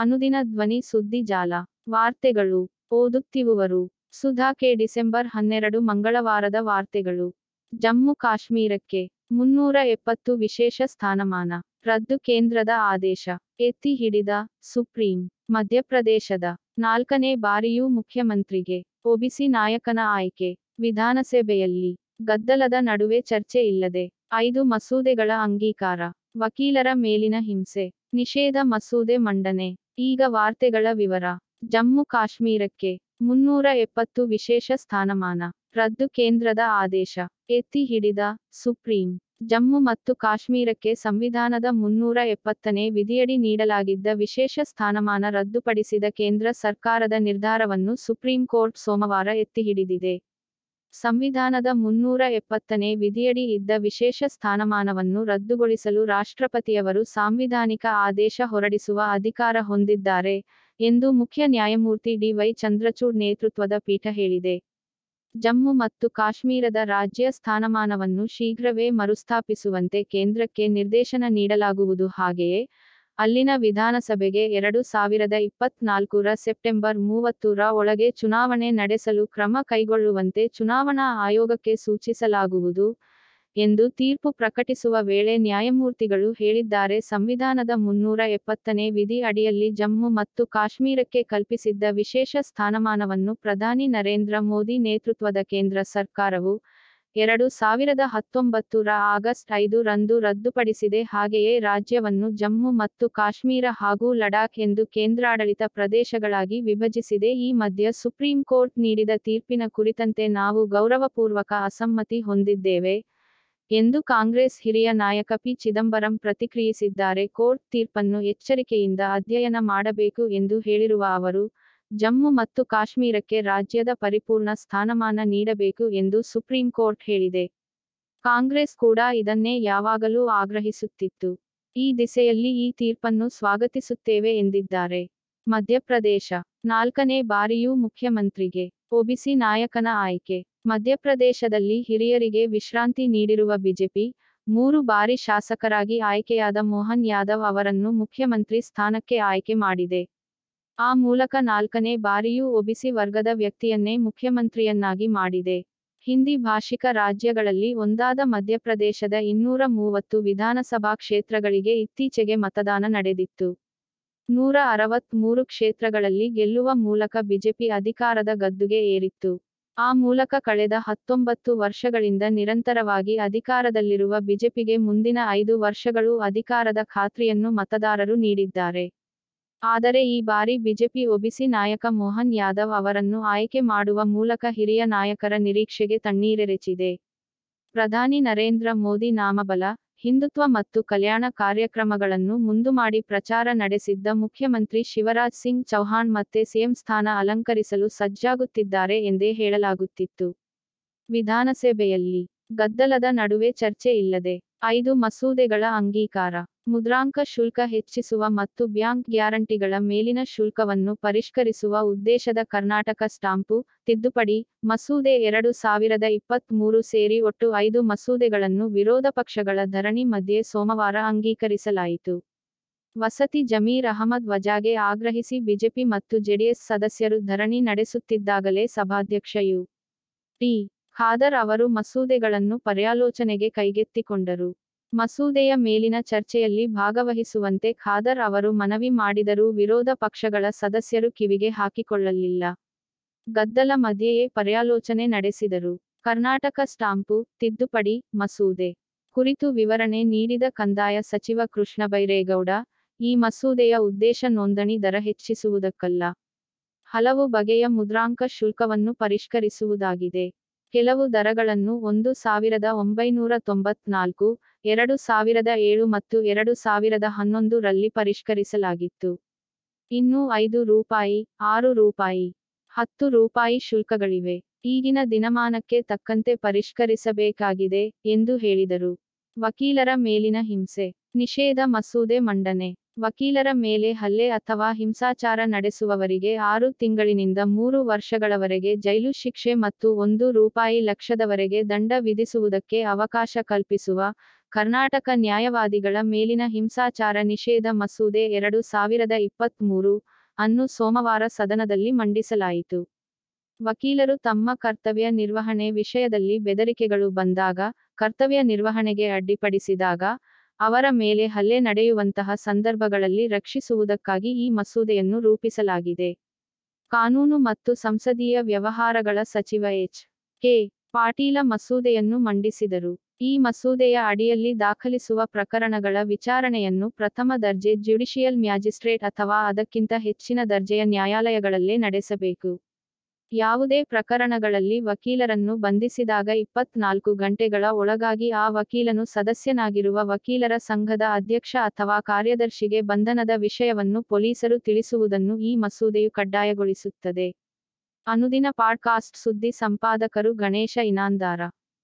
ಅನುದಿನ ಧ್ವನಿ ಸುದ್ದಿ ಜಾಲ. ವಾರ್ತೆಗಳು. ಓದುತ್ತಿರುವವರು. ಸುಧಾ ಕೆ. ಡಿಸೆಂಬರ್ ಹನ್ನೆರಡು ಮಂಗಳವಾರದ ವಾರ್ತೆಗಳು. ಜಮ್ಮು ಕಾಶ್ಮೀರಕ್ಕೆ ಮುನ್ನೂರ ಎಪ್ಪತ್ತು ವಿಶೇಷ ಸ್ಥಾನಮಾನ. ರದ್ದು ಕೇಂದ್ರದ ಆದೇಶ. ಎತ್ತಿ ಹಿಡಿದ ಸುಪ್ರೀಂ. ಮಧ್ಯಪ್ರದೇಶದ ನಾಲ್ಕನೇ ಬಾರಿಯೂ ಮುಖ್ಯಮಂತ್ರಿಗೆ ಒಬಿಸಿ ನಾಯಕನ ಆಯ್ಕೆ. ವಿಧಾನಸಭೆಯಲ್ಲಿ ಗದ್ದಲದ ನಡುವೆ ಚರ್ಚೆ ಇಲ್ಲದೆ ಐದು ಮಸೂದೆಗಳ ಅಂಗೀಕಾರ. ವಕೀಲರ ಮೇಲಿನ ಹಿಂಸೆ. ನಿಷೇಧ ಮಸೂದೆ ಮಂಡನೆ. ಈಗ ವಾರ್ತೆಗಳ ವಿವರ. ಜಮ್ಮು ಕಾಶ್ಮೀರಕ್ಕೆ ಮುನ್ನೂರ ಎಪ್ಪತ್ತು ವಿಶೇಷ ಸ್ಥಾನಮಾನ. ರದ್ದು ಕೇಂದ್ರದ ಆದೇಶ. ಎತ್ತಿ ಹಿಡಿದ ಸುಪ್ರೀಂ. ಜಮ್ಮು ಮತ್ತು ಕಾಶ್ಮೀರಕ್ಕೆ ಸಂವಿಧಾನದ ಮುನ್ನೂರ ಎಪ್ಪತ್ತನೇ ವಿಧಿಯಡಿ ನೀಡಲಾಗಿದ್ದ ವಿಶೇಷ ಸ್ಥಾನಮಾನ ರದ್ದುಪಡಿಸಿದ ಕೇಂದ್ರ ಸರ್ಕಾರದ ನಿರ್ಧಾರವನ್ನು ಸುಪ್ರೀಂ ಕೋರ್ಟ್ ಸೋಮವಾರ ಎತ್ತಿಹಿಡಿದಿದೆ ಸಂವಿಧಾನದ ಮುನ್ನೂರ ಎಪ್ಪತ್ತನೇ ವಿಧಿಯಡಿ ಇದ್ದ ವಿಶೇಷ ಸ್ಥಾನಮಾನವನ್ನು ರದ್ದುಗೊಳಿಸಲು ರಾಷ್ಟ್ರಪತಿಯವರು ಸಾಂವಿಧಾನಿಕ ಆದೇಶ ಹೊರಡಿಸುವ ಅಧಿಕಾರ ಹೊಂದಿದ್ದಾರೆ ಎಂದು ಮುಖ್ಯ ನ್ಯಾಯಮೂರ್ತಿ ಡಿವೈ ಚಂದ್ರಚೂಡ್ ನೇತೃತ್ವದ ಪೀಠ ಹೇಳಿದೆ. ಜಮ್ಮು ಮತ್ತು ಕಾಶ್ಮೀರದ ರಾಜ್ಯ ಸ್ಥಾನಮಾನವನ್ನು ಶೀಘ್ರವೇ ಮರುಸ್ಥಾಪಿಸುವಂತೆ ಕೇಂದ್ರಕ್ಕೆ ನಿರ್ದೇಶನ ನೀಡಲಾಗುವುದು. ಹಾಗೆಯೇ ಅಲ್ಲಿನ ವಿಧಾನಸಭೆಗೆ ಎರಡು ಸಾವಿರದ ಇಪ್ಪತ್ನಾಲ್ಕರ ಸೆಪ್ಟೆಂಬರ್ ಮೂವತ್ತರ ಒಳಗೆ ಚುನಾವಣೆ ನಡೆಸಲು ಕ್ರಮ ಕೈಗೊಳ್ಳುವಂತೆ ಚುನಾವಣಾ ಆಯೋಗಕ್ಕೆ ಸೂಚಿಸಲಾಗುವುದು ಎಂದು ತೀರ್ಪು ಪ್ರಕಟಿಸುವ ವೇಳೆ ನ್ಯಾಯಮೂರ್ತಿಗಳು ಹೇಳಿದ್ದಾರೆ. ಸಂವಿಧಾನದ ಮುನ್ನೂರ ಎಪ್ಪತ್ತನೇ ವಿಧಿ ಅಡಿಯಲ್ಲಿ ಜಮ್ಮು ಮತ್ತು ಕಾಶ್ಮೀರಕ್ಕೆ ಕಲ್ಪಿಸಿದ್ದ ವಿಶೇಷ ಸ್ಥಾನಮಾನವನ್ನು ಪ್ರಧಾನಿ ನರೇಂದ್ರ ಮೋದಿ ನೇತೃತ್ವದ ಕೇಂದ್ರ ಸರ್ಕಾರವು ಎರಡು ಸಾವಿರದ ಹತ್ತೊಂಬತ್ತರ ಆಗಸ್ಟ್ ಐದು ರಂದು ರದ್ದುಪಡಿಸಿದೆ. ಹಾಗೆಯೇ ರಾಜ್ಯವನ್ನು ಜಮ್ಮು ಮತ್ತು ಕಾಶ್ಮೀರ ಹಾಗೂ ಲಡಾಖ್ ಎಂದು ಕೇಂದ್ರಾಡಳಿತ ಪ್ರದೇಶಗಳಾಗಿ ವಿಭಜಿಸಿದೆ. ಈ ಮಧ್ಯ ಸುಪ್ರೀಂ ಕೋರ್ಟ್ ನೀಡಿದ ತೀರ್ಪಿನ ಕುರಿತಂತೆ ನಾವು ಗೌರವಪೂರ್ವಕ ಅಸಮ್ಮತಿ ಹೊಂದಿದ್ದೇವೆ ಎಂದು ಕಾಂಗ್ರೆಸ್ ಹಿರಿಯ ನಾಯಕ ಪಿ. ಚಿದಂಬರಂ ಪ್ರತಿಕ್ರಿಯಿಸಿದ್ದಾರೆ. ಕೋರ್ಟ್ ತೀರ್ಪನ್ನು ಎಚ್ಚರಿಕೆಯಿಂದ ಅಧ್ಯಯನ ಮಾಡಬೇಕು ಎಂದು ಹೇಳಿರುವ ಅವರು ಜಮ್ಮು ಮತ್ತು ಕಾಶ್ಮೀರಕ್ಕೆ ರಾಜ್ಯದ ಪರಿಪೂರ್ಣ ಸ್ಥಾನಮಾನ ನೀಡಬೇಕು ಎಂದು ಸುಪ್ರೀಂ ಕೋರ್ಟ್ ಹೇಳಿದೆ. ಕಾಂಗ್ರೆಸ್ ಕೂಡ ಇದನ್ನೇ ಯಾವಾಗಲೂ ಆಗ್ರಹಿಸುತ್ತಿತ್ತು. ಈ ದಿಸೆಯಲ್ಲಿ ಈ ತೀರ್ಪನ್ನು ಸ್ವಾಗತಿಸುತ್ತೇವೆ ಎಂದಿದ್ದಾರೆ. ಮಧ್ಯಪ್ರದೇಶ. ನಾಲ್ಕನೇ ಬಾರಿಯೂ ಮುಖ್ಯಮಂತ್ರಿಗೆ. ಒಬಿಸಿ ನಾಯಕನ ಆಯ್ಕೆ. ಮಧ್ಯಪ್ರದೇಶದಲ್ಲಿ ಹಿರಿಯರಿಗೆ ವಿಶ್ರಾಂತಿ ನೀಡಿರುವ ಬಿಜೆಪಿ, ಮೂರು ಬಾರಿ ಶಾಸಕರಾಗಿ ಆಯ್ಕೆಯಾದ ಮೋಹನ್ ಯಾದವ್ ಅವರನ್ನು ಮುಖ್ಯಮಂತ್ರಿ ಸ್ಥಾನಕ್ಕೆ ಆಯ್ಕೆ ಮಾಡಿದೆ. ಆ ಮೂಲಕ ನಾಲ್ಕನೇ ಬಾರಿಯೂ ಒಬಿಸಿ ವರ್ಗದ ವ್ಯಕ್ತಿಯನ್ನೇ ಮುಖ್ಯಮಂತ್ರಿಯನ್ನಾಗಿ ಮಾಡಿದೆ. ಹಿಂದಿ ಭಾಷಿಕ ರಾಜ್ಯಗಳಲ್ಲಿ ಒಂದಾದ ಮಧ್ಯಪ್ರದೇಶದ ಇನ್ನೂರ ಮೂವತ್ತು ವಿಧಾನಸಭಾ ಕ್ಷೇತ್ರಗಳಿಗೆ ಇತ್ತೀಚೆಗೆ ಮತದಾನ ನಡೆದಿತ್ತು. ನೂರ ಅರವತ್ಮೂರು ಕ್ಷೇತ್ರಗಳಲ್ಲಿ ಗೆಲ್ಲುವ ಮೂಲಕ ಬಿಜೆಪಿ ಅಧಿಕಾರದ ಗದ್ದುಗೆ ಏರಿತ್ತು. ಆ ಮೂಲಕ ಕಳೆದ ಹತ್ತೊಂಬತ್ತು ವರ್ಷಗಳಿಂದ ನಿರಂತರವಾಗಿ ಅಧಿಕಾರದಲ್ಲಿರುವ ಬಿಜೆಪಿಗೆ ಮುಂದಿನ ಐದು ವರ್ಷಗಳೂ ಅಧಿಕಾರದ ಖಾತ್ರಿಯನ್ನು ಮತದಾರರು ನೀಡಿದ್ದಾರೆ. ಆದರೆ ಈ ಬಾರಿ ಬಿಜೆಪಿ ಒಬಿಸಿ ನಾಯಕ ಮೋಹನ್ ಯಾದವ್ ಅವರನ್ನು ಆಯ್ಕೆ ಮಾಡುವ ಮೂಲಕ ಹಿರಿಯ ನಾಯಕರ ನಿರೀಕ್ಷೆಗೆ ತಣ್ಣೀರೆರೆಚಿದೆ. ಪ್ರಧಾನಿ ನರೇಂದ್ರ ಮೋದಿ ನಾಮಬಲ, ಹಿಂದುತ್ವ ಮತ್ತು ಕಲ್ಯಾಣ ಕಾರ್ಯಕ್ರಮಗಳನ್ನು ಮುಂದು ಮಾಡಿ ಪ್ರಚಾರ ನಡೆಸಿದ್ದ ಮುಖ್ಯಮಂತ್ರಿ ಶಿವರಾಜ್ ಸಿಂಗ್ ಚೌಹಾಣ್ ಮತ್ತೆ ಸಿಎಂ ಸ್ಥಾನ ಅಲಂಕರಿಸಲು ಸಜ್ಜಾಗುತ್ತಿದ್ದಾರೆ ಎಂದೇ ಹೇಳಲಾಗುತ್ತಿತ್ತು. ವಿಧಾನಸಭೆಯಲ್ಲಿ ಗದ್ದಲದ ನಡುವೆ ಚರ್ಚೆ ಇಲ್ಲದೆ. ಐದು ಮಸೂದೆಗಳ ಅಂಗೀಕಾರ. ಮುದ್ರಾಂಕ ಶುಲ್ಕ ಹೆಚ್ಚಿಸುವ ಮತ್ತು ಬ್ಯಾಂಕ್ ಗ್ಯಾರಂಟಿಗಳ ಮೇಲಿನ ಶುಲ್ಕವನ್ನು ಪರಿಷ್ಕರಿಸುವ ಉದ್ದೇಶದ ಕರ್ನಾಟಕ ಸ್ಟಾಂಪು, ತಿದ್ದುಪಡಿ, ಮಸೂದೆ ಎರಡು ಸಾವಿರದ ಇಪ್ಪತ್ಮೂರು ಸೇರಿ ಒಟ್ಟು ಐದು ಮಸೂದೆಗಳನ್ನು ವಿರೋಧ ಪಕ್ಷಗಳ ಧರಣಿ ಮಧ್ಯೆ ಸೋಮವಾರ ಅಂಗೀಕರಿಸಲಾಯಿತು. ವಸತಿ ಜಮೀರ್ ಅಹಮದ್ ವಜಾಗೆ ಆಗ್ರಹಿಸಿ ಬಿಜೆಪಿ ಮತ್ತು ಜೆಡಿಎಸ್ ಸದಸ್ಯರು ಧರಣಿ ನಡೆಸುತ್ತಿದ್ದಾಗಲೇ ಸಭಾಧ್ಯಕ್ಷ ಯು. ಟಿ ಖಾದರ್ ಅವರು ಮಸೂದೆಗಳನ್ನು ಪರ್ಯಾಲೋಚನೆಗೆ ಕೈಗೆತ್ತಿಕೊಂಡರು. ಮಸೂದೆಯ ಮೇಲಿನ ಚರ್ಚೆಯಲ್ಲಿ ಭಾಗವಹಿಸುವಂತೆ ಖಾದರ್ ಅವರು ಮನವಿ ಮಾಡಿದರೂ ವಿರೋಧ ಪಕ್ಷಗಳ ಸದಸ್ಯರು ಕಿವಿಗೆ ಹಾಕಿಕೊಳ್ಳಲಿಲ್ಲ. ಗದ್ದಲ ಮಧ್ಯೆಯೇ ಪರ್ಯಾಲೋಚನೆ ನಡೆಸಿದರು. ಕರ್ನಾಟಕ ಸ್ಟಾಂಪು, ತಿದ್ದುಪಡಿ, ಮಸೂದೆ ಕುರಿತು ವಿವರಣೆ ನೀಡಿದ ಕಂದಾಯ ಸಚಿವ ಕೃಷ್ಣ ಬೈರೇಗೌಡ ಈ ಮಸೂದೆಯ ಉದ್ದೇಶ ನೋಂದಣಿ ದರ ಹೆಚ್ಚಿಸುವುದಕ್ಕಲ್ಲ. ಹಲವು ಬಗೆಯ ಮುದ್ರಾಂಕ ಶುಲ್ಕವನ್ನು ಪರಿಷ್ಕರಿಸುವುದಾಗಿದೆ. ಕೆಲವು ದರಗಳನ್ನು ಒಂದು ಸಾವಿರದ ಒಂಬೈನೂರ ತೊಂಬತ್ನಾಲ್ಕು, ಎರಡು ಸಾವಿರದ ಏಳು ಮತ್ತು ಎರಡು ಸಾವಿರದ ಹನ್ನೊಂದು ರಲ್ಲಿ ಪರಿಷ್ಕರಿಸಲಾಗಿತ್ತು. ಇನ್ನೂ ಐದು ರೂಪಾಯಿ, ಆರು ರೂಪಾಯಿ, ಹತ್ತು ರೂಪಾಯಿ ಶುಲ್ಕಗಳಿವೆ. ಈಗಿನ ದಿನಮಾನಕ್ಕೆ ತಕ್ಕಂತೆ ಪರಿಷ್ಕರಿಸಬೇಕಾಗಿದೆ ಎಂದು ಹೇಳಿದರು. ವಕೀಲರ ಮೇಲಿನ ಹಿಂಸೆ, ನಿಷೇಧ ಮಸೂದೆ ಮಂಡನೆ. ವಕೀಲರ ಮೇಲೆ ಹಲ್ಲೆ ಅಥವಾ ಹಿಂಸಾಚಾರ ನಡೆಸುವವರಿಗೆ ಆರು ತಿಂಗಳಿನಿಂದ ಮೂರು ವರ್ಷಗಳವರೆಗೆ ಜೈಲು ಶಿಕ್ಷೆ ಮತ್ತು ಒಂದು ರೂಪಾಯಿ ಲಕ್ಷದವರೆಗೆ ದಂಡ ವಿಧಿಸುವುದಕ್ಕೆ ಅವಕಾಶ ಕಲ್ಪಿಸುವ ಕರ್ನಾಟಕ ನ್ಯಾಯವಾದಿಗಳ ಮೇಲಿನ ಹಿಂಸಾಚಾರ ನಿಷೇಧ ಮಸೂದೆ ಎರಡು ಸಾವಿರದ ಇಪ್ಪತ್ಮೂರು ಅನ್ನು ಸೋಮವಾರ ಸದನದಲ್ಲಿ ಮಂಡಿಸಲಾಯಿತು. ವಕೀಲರು ತಮ್ಮ ಕರ್ತವ್ಯ ನಿರ್ವಹಣೆ ವಿಷಯದಲ್ಲಿ ಬೆದರಿಕೆಗಳು ಬಂದಾಗ, ಕರ್ತವ್ಯ ನಿರ್ವಹಣೆಗೆ ಅಡ್ಡಿಪಡಿಸಿದಾಗ ಅವರ ಮೇಲೆ ಹಲ್ಲೆ ನಡೆಯುವಂತಹ ಸಂದರ್ಭಗಳಲ್ಲಿ ರಕ್ಷಿಸುವುದಕ್ಕಾಗಿ ಈ ಮಸೂದೆಯನ್ನು ರೂಪಿಸಲಾಗಿದೆ. ಕಾನೂನು ಮತ್ತು ಸಂಸದೀಯ ವ್ಯವಹಾರಗಳ ಸಚಿವ ಎಚ್. ಕೆ. ಪಾಟೀಲ ಮಸೂದೆಯನ್ನು ಮಂಡಿಸಿದರು. ಈ ಮಸೂದೆಯ ಅಡಿಯಲ್ಲಿ ದಾಖಲಿಸುವ ಪ್ರಕರಣಗಳ ವಿಚಾರಣೆಯನ್ನು ಪ್ರಥಮ ದರ್ಜೆ ಜ್ಯುಡಿಷಿಯಲ್ ಮ್ಯಾಜಿಸ್ಟ್ರೇಟ್ ಅಥವಾ ಅದಕ್ಕಿಂತ ಹೆಚ್ಚಿನ ದರ್ಜೆಯ ನ್ಯಾಯಾಲಯಗಳಲ್ಲೇ ನಡೆಸಬೇಕು. ಯಾವುದೇ ಪ್ರಕರಣಗಳಲ್ಲಿ ವಕೀಲರನ್ನು ಬಂಧಿಸಿದಾಗ ಇಪ್ಪತ್ನಾಲ್ಕು ಗಂಟೆಗಳ ಒಳಗಾಗಿ ಆ ವಕೀಲನು ಸದಸ್ಯನಾಗಿರುವ ವಕೀಲರ ಸಂಘದ ಅಧ್ಯಕ್ಷ ಅಥವಾ ಕಾರ್ಯದರ್ಶಿಗೆ ಬಂಧನದ ವಿಷಯವನ್ನು ಪೊಲೀಸರು ತಿಳಿಸುವುದನ್ನು ಈ ಮಸೂದೆಯು ಕಡ್ಡಾಯಗೊಳಿಸುತ್ತದೆ. ಅನುದಿನ ಪಾಡ್ಕಾಸ್ಟ್ ಸುದ್ದಿ ಸಂಪಾದಕರು ಗಣೇಶ ಇನಾಂದಾರ.